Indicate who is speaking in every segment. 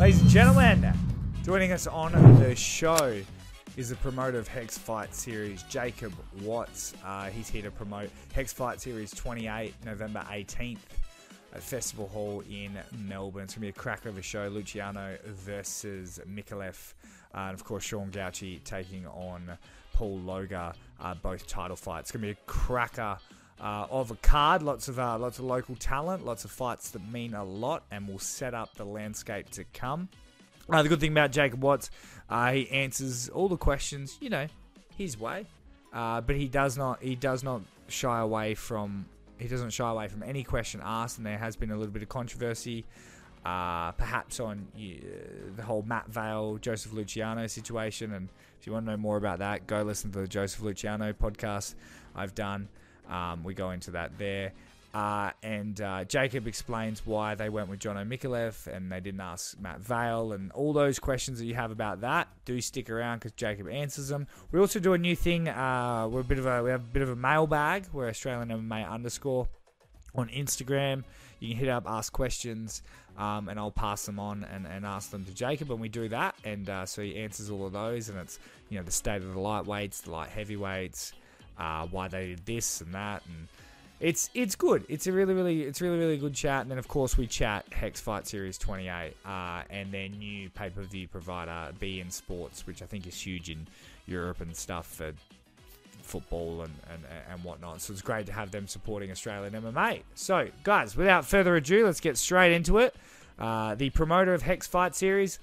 Speaker 1: Ladies and gentlemen, joining us on the show is the promoter of Hex Fight Series, Jacob Watts. Uh, he's here to promote Hex Fight Series 28, November 18th at Festival Hall in Melbourne. It's going to be a cracker of a show. Luciano versus Mikalev. Uh, and of course, Sean Gauci taking on Paul Loga, uh, both title fights. It's going to be a cracker uh, of a card. Lots of uh, lots of local talent, lots of fights that mean a lot, and will set up the landscape to come. Uh, the good thing about Jacob Watts, uh, he answers all the questions, you know, his way, uh, but he does not he does not shy away from he doesn't shy away from any question asked, and there has been a little bit of controversy. Uh, perhaps on the whole Matt Vaile, Joseph Luciano situation. And if you want to know more about that, go listen to the Joseph Luciano podcast I've done. Um, we go into that there. Uh, and uh, Jacob explains why they went with John O'Mikalev and they didn't ask Matt Vaile and all those questions that you have about that. Do stick around because Jacob answers them. We also do a new thing. Uh, we're a bit of a we have a bit of a mailbag. We're Australian MMA underscore on Instagram. You can hit up, ask questions, um, and I'll pass them on and, and ask them to Jacob, and we do that. And uh, so he answers all of those, and it's you know the state of the lightweights, the light heavyweights, uh, why they did this and that, and it's it's good. It's a really really it's really really good chat. And then of course we chat Hex Fight Series 28 uh, and their new pay per view provider beIN Sports, which I think is huge in Europe and stuff for football and, and, and whatnot. So it's great to have them supporting Australian MMA. So guys, without further ado, let's get straight into it. Uh, the promoter of Hex Fight Series,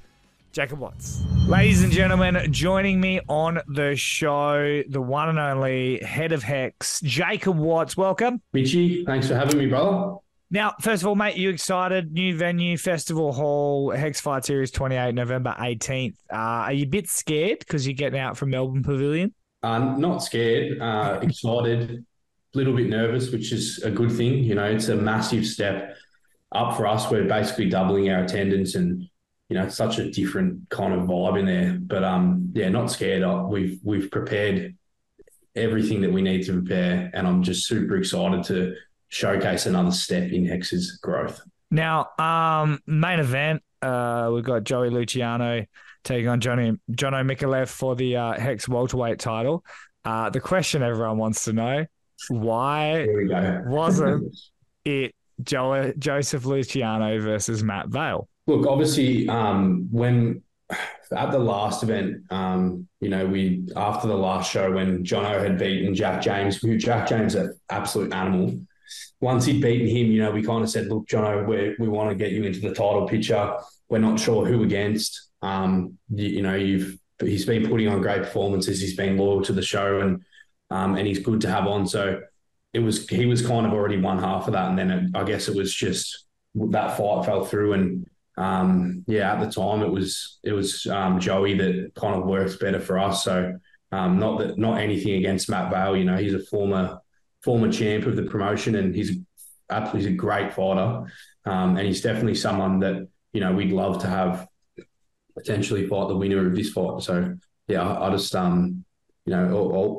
Speaker 1: Jacob Watts. Ladies and gentlemen, joining me on the show, the one and only head of Hex, Jacob Watts. Welcome.
Speaker 2: Mitchy, thanks for having me, brother.
Speaker 1: Now, first of all, mate, you excited? New venue, Festival Hall, Hex Fight Series 28, November 18th. Uh, are you a bit scared because you're getting out from Melbourne Pavilion?
Speaker 2: Uh, not scared, uh, excited, a little bit nervous, which is a good thing. You know, it's a massive step up for us. We're basically doubling our attendance and you know, such a different kind of vibe in there. But um, yeah, not scared. We've we've prepared everything that we need to prepare, and I'm just super excited to showcase another step in Hex's growth.
Speaker 1: Now, um, main event, uh, we've got Joey Luciano taking on Johnny John O'Mikalev for the uh, Hex welterweight title. Uh, the question everyone wants to know: Why wasn't it Joe, Joseph Luciano versus Matt Vaile?
Speaker 2: Look, obviously, um, when at the last event, um, you know, we after the last show when Jono had beaten Jack James, who Jack James is an absolute animal. Once he'd beaten him, you know, we kind of said, "Look, Jono, we we want to get you into the title picture. We're not sure who against. Um, you, you know, you've he's been putting on great performances. He's been loyal to the show, and um, and he's good to have on. So it was he was kind of already one half of that, and then it, I guess it was just that fight fell through and um, yeah, at the time it was it was um, Joey that kind of works better for us. So um, not that not anything against Matt Vaile, you know, he's a former former champ of the promotion and he's absolutely a great fighter, um, and he's definitely someone that you know we'd love to have potentially fight the winner of this fight. So yeah, I, I just um you know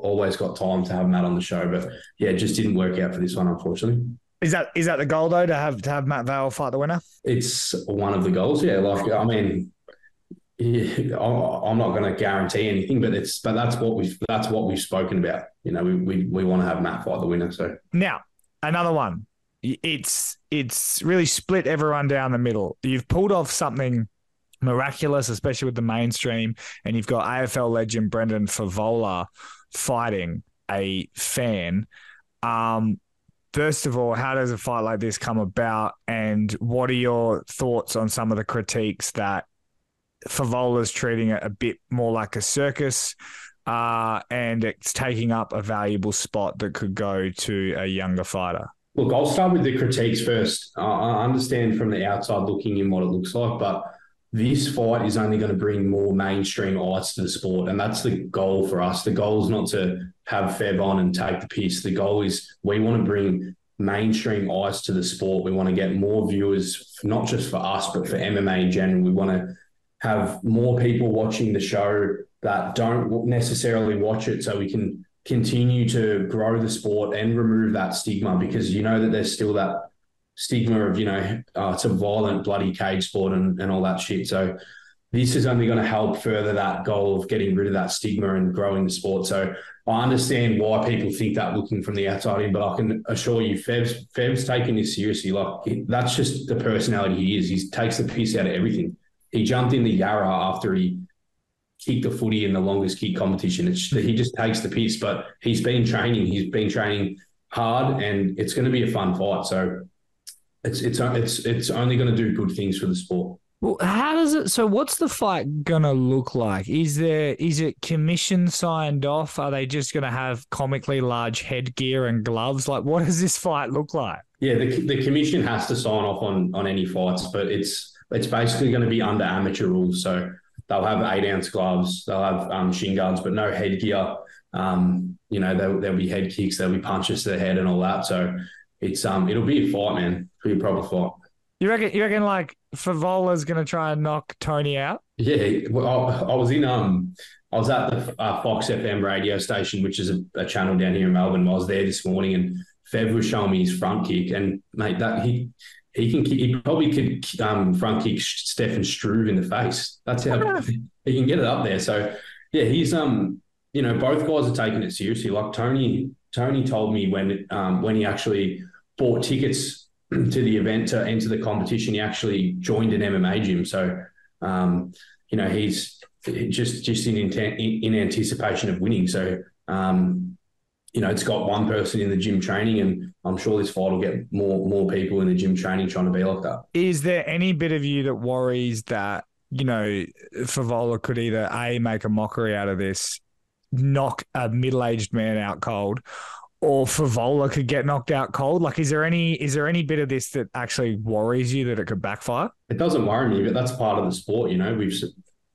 Speaker 2: always got time to have Matt on the show, but yeah, it just didn't work out for this one unfortunately.
Speaker 1: Is that is that the goal though to have to have Matt Vaile fight the winner?
Speaker 2: It's one of the goals. Yeah, like I mean, yeah, I'm not going to guarantee anything, but it's but that's what we've that's what we've spoken about. You know, we we, we want to have Matt fight the winner. So
Speaker 1: now another one. It's it's really split everyone down the middle. You've pulled off something miraculous, especially with the mainstream, and you've got AFL legend Brendan Fevola fighting a fan. Um, first of all, how does a fight like this come about? And what are your thoughts on some of the critiques that Fevola's treating it a bit more like a circus? Uh, and it's taking up a valuable spot that could go to a younger fighter.
Speaker 2: Look, I'll start with the critiques first. I understand from the outside looking in what it looks like, but this fight is only going to bring more mainstream eyes to the sport. And that's the goal for us. The goal is not to have Fev on and take the piss. The goal is we want to bring mainstream eyes to the sport. We want to get more viewers, not just for us, but for MMA in general. We want to have more people watching the show that don't necessarily watch it so we can continue to grow the sport and remove that stigma because you know that there's still that stigma of you know uh, it's a violent bloody cage sport and, and all that shit. So this is only going to help further that goal of getting rid of that stigma and growing the sport. So I understand why people think that looking from the outside in, but I can assure you, Fev's Fev's taking this seriously. Like that's just the personality he is. He takes the piss out of everything. He jumped in the Yarra after he kicked the footy in the longest kick competition. It's, he just takes the piss, but he's been training. He's been training hard, and it's going to be a fun fight. So it's it's it's it's only going to do good things for the sport.
Speaker 1: Well, how does it? So, what's the fight gonna look like? Is there is it commission signed off? Are they just gonna have comically large headgear and gloves? Like, what does this fight look like?
Speaker 2: Yeah, the, the commission has to sign off on on any fights, but it's it's basically going to be under amateur rules. So they'll have eight ounce gloves, they'll have um, shin guards, but no headgear. Um, you know, there'll, there'll be head kicks, there'll be punches to the head, and all that. So it's um, it'll be a fight, man. It'll be a proper fight.
Speaker 1: You reckon? You reckon like Fevola's going to try and knock Tony out?
Speaker 2: Yeah, well, I, I was in um, I was at the uh, Fox FM radio station, which is a, a, channel down here in Melbourne. I was there this morning, and Fev was showing me his front kick, and mate, that he he can he probably could um, front kick Stefan Struve in the face. That's how he can get it up there. So yeah, he's um, you know, both guys are taking it seriously. Like Tony, Tony told me when um when he actually bought tickets to the event to enter the competition, he actually joined an MMA gym. So, um, you know, he's just just in intent in, anticipation of winning. So, um, you know, it's got one person in the gym training, and I'm sure this fight will get more more people in the gym training trying to be like that.
Speaker 1: Is there any bit of you that worries that you know Fevola could either a make a mockery out of this, knock a middle aged man out cold, or Fevola could get knocked out cold? Like, is there any is there any bit of this that actually worries you that it could backfire?
Speaker 2: It doesn't worry me, but that's part of the sport. You know, we've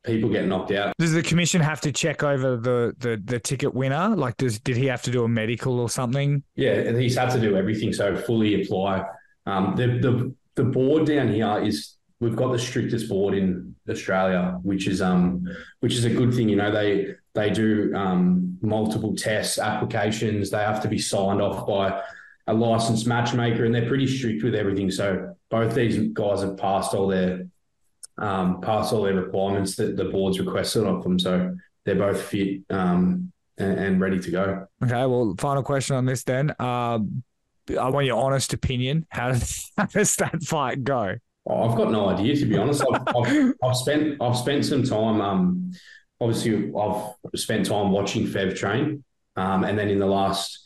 Speaker 2: people get knocked out.
Speaker 1: Does the commission have to check over the the, the ticket winner? Like, does did he have to do a medical or something?
Speaker 2: Yeah, he's had to do everything. So fully apply. Um, the the the board down here is we've got the strictest board in Australia, which is um which is a good thing. You know, they they do um, multiple tests, applications. They have to be signed off by a licensed matchmaker, and they're pretty strict with everything. So both these guys have passed all their um, passed all their requirements that the board's requested of them. So they're both fit um, and, and, ready to go.
Speaker 1: Okay. Well, final question on this then. Um, I want your honest opinion. How does, how does that fight go?
Speaker 2: Oh, I've got no idea to be honest. I've, I've, I've spent I've spent some time um, obviously I've spent time watching Fev train, um, and then in the last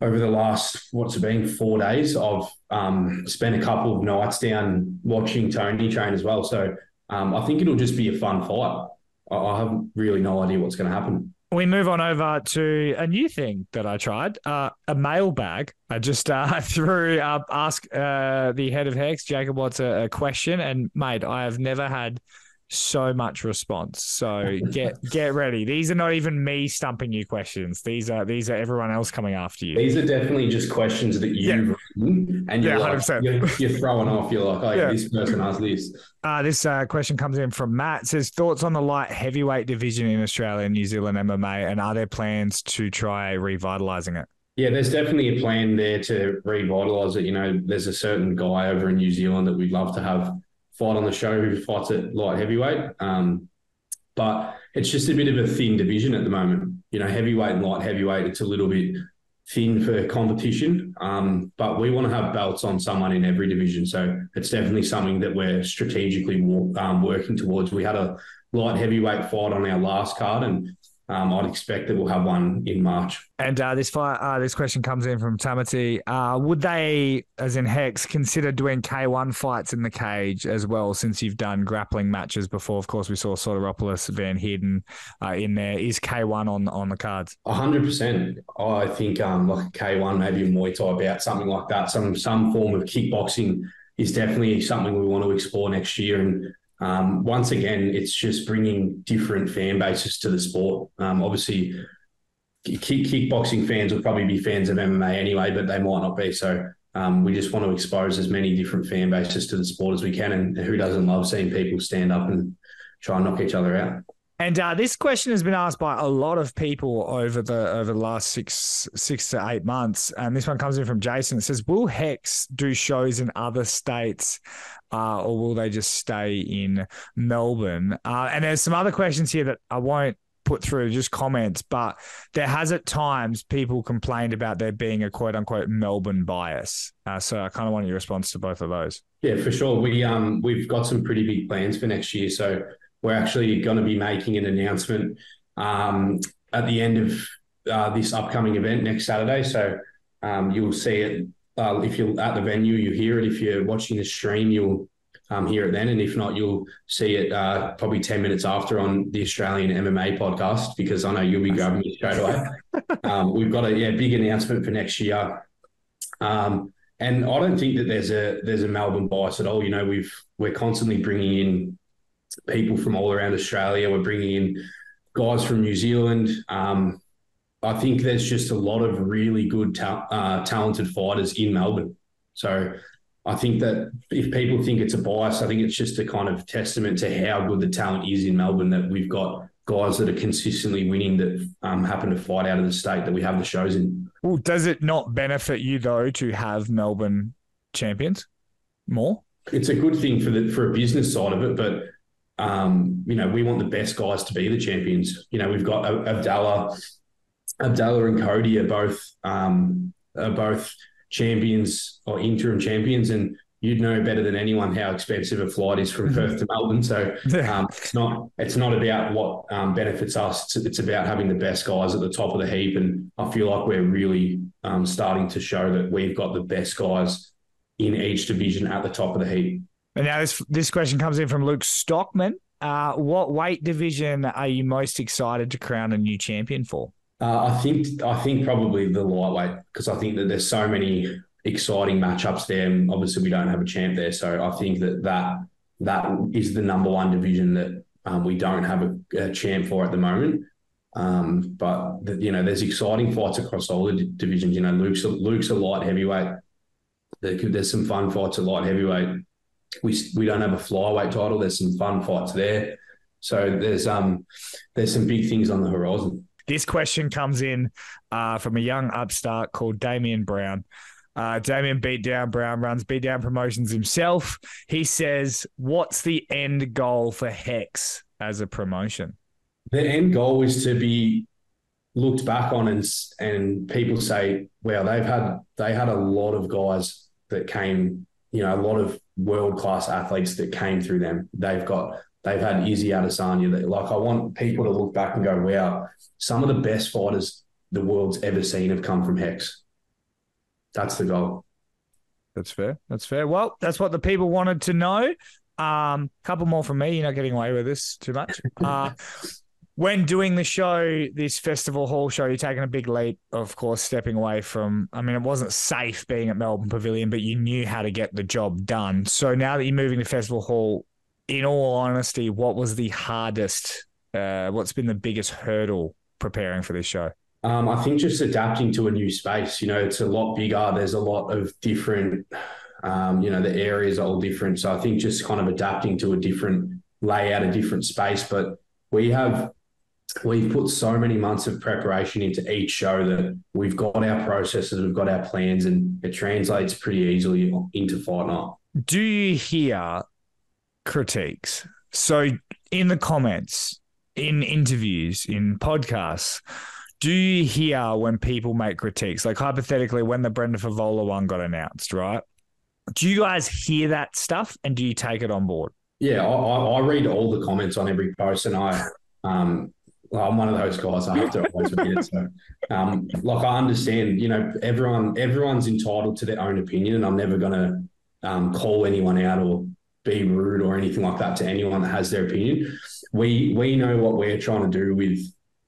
Speaker 2: over the last what's it been four days, I've um, spent a couple of nights down watching Tony train as well. So um, I think it'll just be a fun fight. I, I have really no idea what's going to happen.
Speaker 1: We move on over to a new thing that I tried, uh, a mailbag. I just uh, threw up, ask uh, the head of Hex, Jacob Watts, a, a question, and mate, I have never had so much response. So get get ready. These are not even me stumping you questions. These are these are everyone else coming after you.
Speaker 2: These are definitely just questions that you've yeah. written, and you're, yeah, like, you're, you're, throwing off. You're like, oh, yeah. this person has this.
Speaker 1: Uh, this uh, question comes in from Matt. It says thoughts on the light heavyweight division in Australia and New Zealand MMA, and are there plans to try revitalizing it?
Speaker 2: Yeah, there's definitely a plan there to revitalise it. You know, there's a certain guy over in New Zealand that we'd love to have fight on the show who fights at light heavyweight. Um, but it's just a bit of a thin division at the moment. You know, heavyweight and light heavyweight, it's a little bit thin for competition. Um, but we want to have belts on someone in every division. So it's definitely something that we're strategically um, working towards. We had a light heavyweight fight on our last card, and um, I'd expect that we'll have one in March.
Speaker 1: And uh, this fight, uh, this question comes in from Tamati. Uh, would they, as in Hex, consider doing K1 fights in the cage as well? Since you've done grappling matches before, of course, we saw Sotiropoulos, Van Heerden uh, in there. Is K1 on on the cards?
Speaker 2: hundred percent. I think um, like K1, maybe a Muay Thai bout, something like that. Some some form of kickboxing is definitely something we want to explore next year and um, once again, it's just bringing different fan bases to the sport. Um, obviously, kick, kickboxing fans will probably be fans of MMA anyway, but they might not be. So um, we just want to expose as many different fan bases to the sport as we can. And who doesn't love seeing people stand up and try and knock each other out?
Speaker 1: And uh, this question has been asked by a lot of people over the over the last six six to eight months, and this one comes in from Jason. It says, "Will Hex do shows in other states, uh, or will they just stay in Melbourne?" Uh, and there's some other questions here that I won't put through, just comments, but there has at times people complained about there being a quote unquote Melbourne bias. Uh, so I kind of want your response to both of those.
Speaker 2: Yeah, for sure. We um we've got some pretty big plans for next year, so we're actually going to be making an announcement um, at the end of uh, this upcoming event next Saturday. So um, you'll see it uh, if you're at the venue, you hear it. If you're watching the stream, you'll um, hear it then, and if not, you'll see it uh, probably ten minutes after on the Australian MMA podcast because I know you'll be grabbing me straight away. Um, we've got a yeah big announcement for next year. Um, and I don't think that there's a there's a Melbourne bias at all. You know, we've we're constantly bringing in people from all around Australia. We're bringing in guys from New Zealand. Um, I think there's just a lot of really good, ta- uh, talented fighters in Melbourne. So I think that if people think it's a bias, I think it's just a kind of testament to how good the talent is in Melbourne that we've got guys that are consistently winning that um, happen to fight out of the state that we have the shows in.
Speaker 1: Well, does it not benefit you though to have Melbourne champions more?
Speaker 2: It's a good thing for the for a business side of it, but um, you know, we want the best guys to be the champions. You know, we've got Abdallah, Abdallah and Cody are both um, are both champions or interim champions, and you'd know better than anyone how expensive a flight is from Perth to Melbourne. So um, it's not it's not about what um, benefits us. It's, it's, about having the best guys at the top of the heap, and I feel like we're really um, starting to show that we've got the best guys in each division at the top of the heap.
Speaker 1: And now this this question comes in from Luke Stockman. Uh, what weight division are you most excited to crown a new champion for?
Speaker 2: Uh, I think I think probably the lightweight because I think that there's so many exciting matchups there. And obviously, we don't have a champ there, so I think that that that is the number one division that um, we don't have a, a, champ for at the moment. Um, but the, you know, there's exciting fights across all the divisions. You know, Luke's a, Luke's a light heavyweight. There could, there's some fun fights at light heavyweight we we don't have a flyweight title. There's some fun fights there. So there's um there's some big things on the horizon.
Speaker 1: This question comes in uh, from a young upstart called Damien Brown. Uh, Damien Beatdown Brown runs beat down Promotions himself. He says, "What's the end goal for Hex as a promotion?"
Speaker 2: The end goal is to be looked back on and and people say, "Wow, they've had they had a lot of guys that came, you know, a lot of world class athletes that came through them. They've got they've had Izzy Adesanya. That like I want people to look back and go, wow, some of the best fighters the world's ever seen have come from Hex. That's the goal.
Speaker 1: That's fair. That's fair. Well, that's what the people wanted to know. Um, a couple more from me. You're not getting away with this too much. Uh, when doing the show, this festival hall show, you're taking a big leap, of course, stepping away from. I mean, it wasn't safe being at Melbourne Pavilion, but you knew how to get the job done. So now that you're moving to festival hall, in all honesty, what was the hardest? Uh, what's been the biggest hurdle preparing for this show?
Speaker 2: Um, I think just adapting to a new space. You know, it's a lot bigger. There's a lot of different. Um, you know, the areas are all different. So I think just kind of adapting to a different layout, a different space. But we have we've put so many months of preparation into each show that we've got our processes, we've got our plans, and it translates pretty easily into fight night.
Speaker 1: Do you hear critiques? So in the comments, in interviews, in podcasts, do you hear when people make critiques? Like hypothetically, when the Brenda Fevola one got announced, right? Do you guys hear that stuff and do you take it on board?
Speaker 2: Yeah, I, I read all the comments on every post, and I um, well, I'm one of those guys. I have to always read it. So, um, like I understand, you know, everyone everyone's entitled to their own opinion, and I'm never going to um, call anyone out or be rude or anything like that to anyone that has their opinion. We we know what we're trying to do with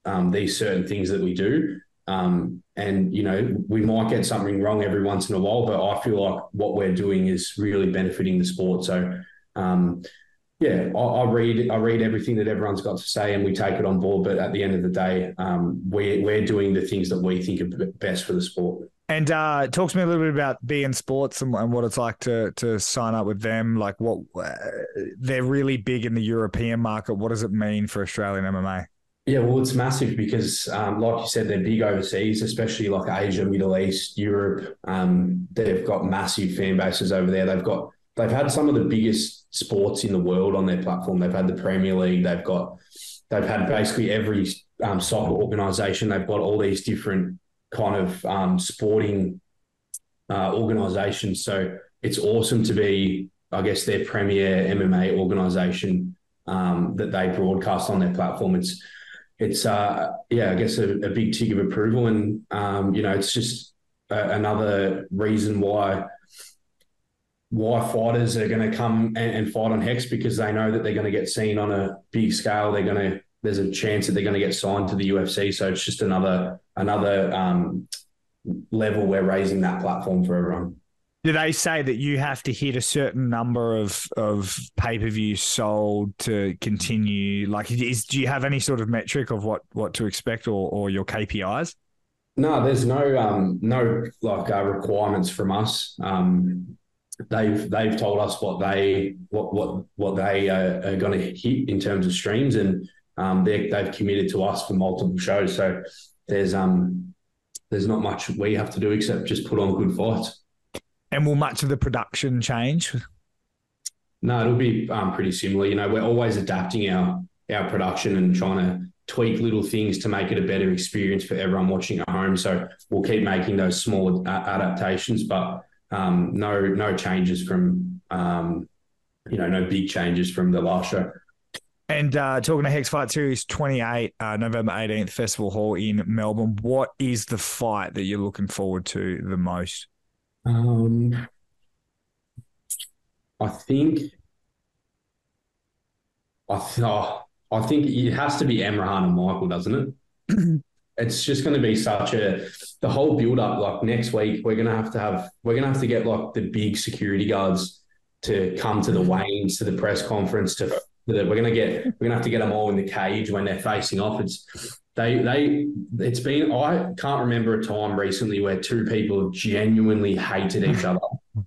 Speaker 2: um, these certain things that we do. Um, and you know we might get something wrong every once in a while, but I feel like what we're doing is really benefiting the sport. So um, yeah, I, I, read I read everything that everyone's got to say, and we take it on board. But at the end of the day, um, we're we're doing the things that we think are best for the sport.
Speaker 1: And uh, talk to me a little bit about beIN Sports and, and, what it's like to to sign up with them. Like, what uh, they're really big in the European market. What does it mean for Australian MMA?
Speaker 2: Yeah, well, it's massive because, um, like you said, they're big overseas, especially like Asia, Middle East, Europe. Um, they've got massive fan bases over there. They've got they've had some of the biggest sports in the world on their platform. They've had the Premier League. They've got they've had basically every um, soccer organization. They've got all these different kind of um, sporting uh, organizations. So it's awesome to be, I guess, their premier MMA organization um, that they broadcast on their platform. It's it's uh, yeah, I guess a, a, big tick of approval, and um, you know, it's just a, another reason why why fighters are going to come and, and, fight on Hex because they know that they're going to get seen on a big scale. They're going to there's a chance that they're going to get signed to the UFC. So it's just another another um, level we're raising that platform for everyone.
Speaker 1: Do they say that you have to hit a certain number of of pay per views sold to continue? Like, is do you have any sort of metric of what what to expect or or your KPIs?
Speaker 2: No, there's no um no like uh, requirements from us. Um, they've they've told us what they what what what they uh, are going to hit in terms of streams, and um, they they've committed to us for multiple shows. So there's um there's not much we have to do except just put on good fights.
Speaker 1: And will much of the production change?
Speaker 2: No, it'll be um, pretty similar. You know, we're always adapting our our production and trying to tweak little things to make it a better experience for everyone watching at home. So we'll keep making those small adaptations, but um, no no changes from um, you know no big changes from the last show.
Speaker 1: And uh, talking to Hex Fight Series 28, uh, November 18th, Festival Hall in Melbourne. What is the fight that you're looking forward to the most?
Speaker 2: Um, I think, I th- oh, I think it has to be Emrahan and Michael, doesn't it? it's just going to be such a the whole build up. Like next week, we're going to have to have we're going to have to get like the big security guards to come to the mm-hmm. Waynes to the press conference to we're going to get we're going to have to get them all in the cage when they're facing off. It's they they it's been I can't remember a time recently where two people have genuinely hated each other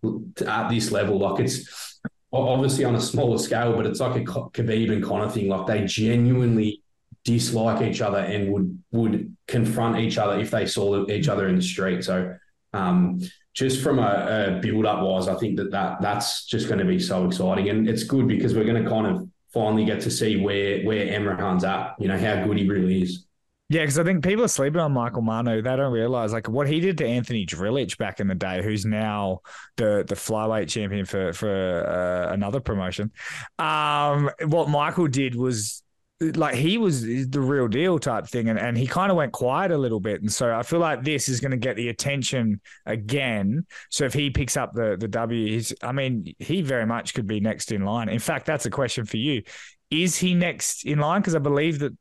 Speaker 2: at this level. Like it's obviously on a smaller scale, but it's like a Khabib and Conor thing. Like they genuinely dislike each other and would would confront each other if they saw each other in the street. So um, just from a, a build up wise, I think that, that that's just going to be so exciting, and it's good because we're going to kind of finally get to see where where Emrahan's at. You know how good he really is.
Speaker 1: Yeah, because I think people are sleeping on Michael Manu. They don't realize like what he did to Anthony Drilic back in the day, who's now the the flyweight champion for for uh, another promotion. Um, what Michael did was like he was the real deal type thing and, and he kind of went quiet a little bit. And so i feel like this is going to get the attention again. So if he picks up the the w he's i mean he very much could be next in line. In fact that's a question for you. Is he next in line? Because i believe that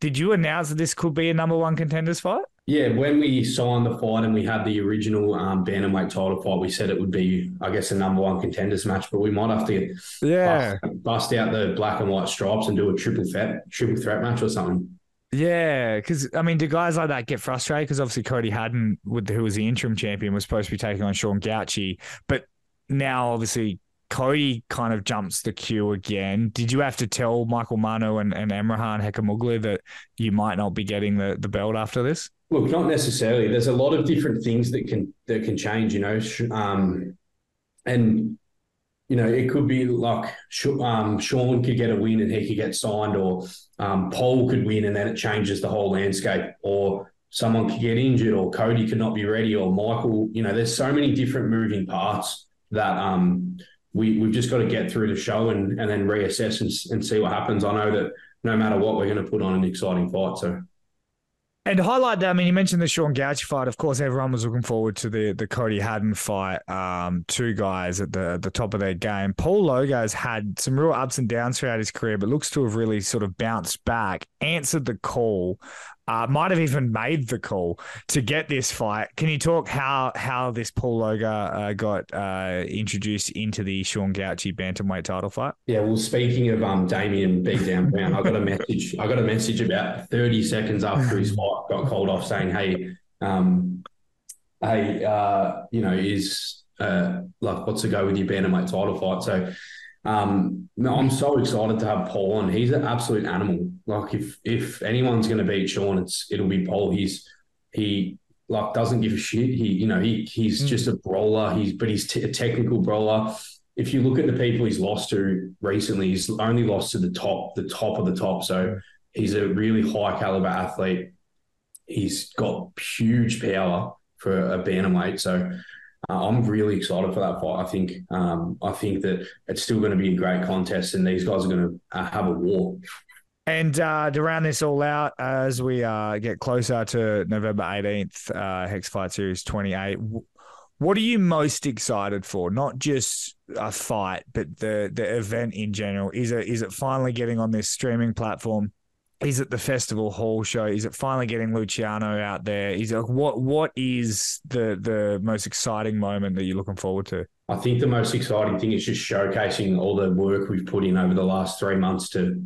Speaker 1: did you announce that this could be a number one contenders fight
Speaker 2: yeah, when we signed the fight and we had the original um, bantamweight title fight, we said it would be, I guess, a number one contenders match. But we might have to
Speaker 1: yeah
Speaker 2: bust, bust out the black and white stripes and do a triple threat, triple threat match or something.
Speaker 1: Yeah, because I mean, do guys like that get frustrated? Because obviously Cody Haddon, with who was the interim champion, was supposed to be taking on Sean Gauci, but now obviously Cody kind of jumps the queue again. Did you have to tell Michael Manu and, and Emrahan Hakamuglu that you might not be getting the, the belt after this?
Speaker 2: Look, not necessarily. There's a lot of different things that can that can change. You know, um, and you know it could be like um, Sean could get a win and he could get signed, or um, Paul could win and then it changes the whole landscape, or someone could get injured, or Cody could not be ready, or Michael. You know, there's so many different moving parts that um, we we've just got to get through the show and and then reassess and, and see what happens. I know that no matter what, we're going to put on an exciting fight. So.
Speaker 1: And to highlight that, I mean, you mentioned the Sean Gauci fight. Of course, everyone was looking forward to the the Cody Haddon fight. Um, two guys at the the top of their game. Paul Loga's had some real ups and downs throughout his career, but looks to have really sort of bounced back, answered the call, uh, might have even made the call to get this fight. Can you talk how how this Paul Loga uh, got uh, introduced into the Sean Gauci bantamweight title fight?
Speaker 2: Yeah, well, speaking of um, Damien Beatdown Brown, I got a message. I got a message about thirty seconds after his fight got called off, saying, "Hey, um, hey, uh, you know, is uh, like what's the go with your bantamweight title fight? So um, no, I'm so excited to have Paul on. He's an absolute animal. Like if if anyone's going to beat Sean, it's it'll be Paul. He's he like doesn't give a shit. He you know he he's mm. just a brawler. He's but he's t- a technical brawler. If you look at the people he's lost to recently, he's only lost to the top, the top of the top. So he's a really high caliber athlete. He's got huge power for a bantamweight. So uh, I'm really excited for that fight. I think um, I think that it's still going to be a great contest, and these guys are going to uh, have a war.
Speaker 1: And uh, to round this all out, as we uh, get closer to November 18th, uh, Hex Fight Series 28, what are you most excited for? Not just a fight, but the the event in general. Is it is it finally getting on this streaming platform? Is it the festival hall show? Is it finally getting Luciano out there? What what is the the most exciting moment that you're looking forward to?
Speaker 2: I think the most exciting thing is just showcasing all the work we've put in over the last three months to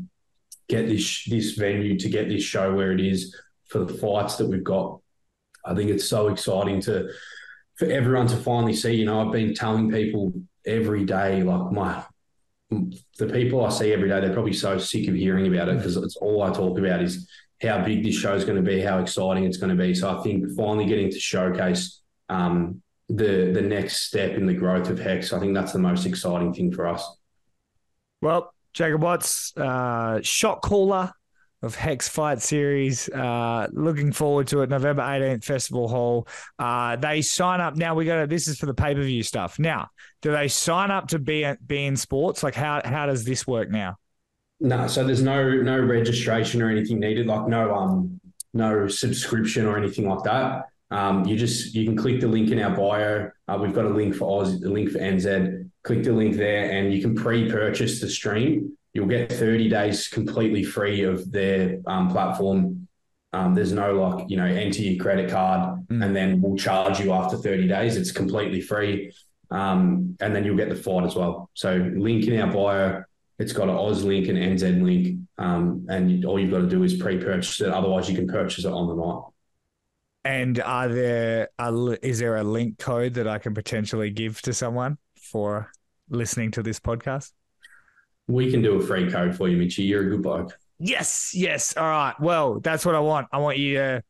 Speaker 2: get this this venue to get this show where it is for the fights that we've got. I think it's so exciting to for everyone to finally see. You know, I've been telling people every day, like my the people I see every day, they're probably so sick of hearing about it because it's all I talk about is how big this show is going to be, how exciting it's going to be. So I think finally getting to showcase um, the the next step in the growth of Hex, I think that's the most exciting thing for us.
Speaker 1: Well, Jacob Watts, uh, shot caller of Hex Fight Series. Uh, looking forward to it. November 18th, Festival Hall. Uh, they sign up now. We got to, this is for the pay per view stuff. Now, do they sign up to be beIN Sports? Like, how how does this work now?
Speaker 2: No, so there's no no registration or anything needed. Like no um no subscription or anything like that. Um, you just you can click the link in our bio. Uh, we've got a link for Oz, a link for NZ. Click the link there, and you can pre-purchase the stream you'll get 30 days completely free of their um, platform. Um, there's no like, you know, enter your credit card mm. and then we'll charge you after 30 days. It's completely free. Um, and then you'll get the fight as well. So link in our bio, it's got an Oz link and NZ link. Um, and all you've got to do is pre-purchase it. Otherwise you can purchase it on the night.
Speaker 1: And are there, a, is there a link code that I can potentially give to someone for listening to this podcast?
Speaker 2: We can do a free code for you, Mitchy. You're a good bloke.
Speaker 1: Yes, yes. All right. Well, that's what I want. I want you to,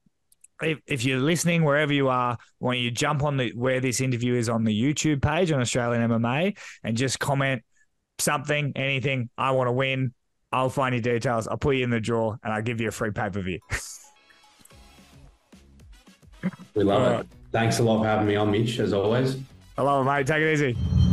Speaker 1: if, if you're listening wherever you are, I want you to jump on the where this interview is on the YouTube page on Australian MMA and just comment something, anything. I want to win. I'll find your details. I'll put you in the draw and I'll give you a free pay per view.
Speaker 2: we love All it. Right. Thanks a lot for having me on, Mitch, as always.
Speaker 1: I love it, mate. Take it easy.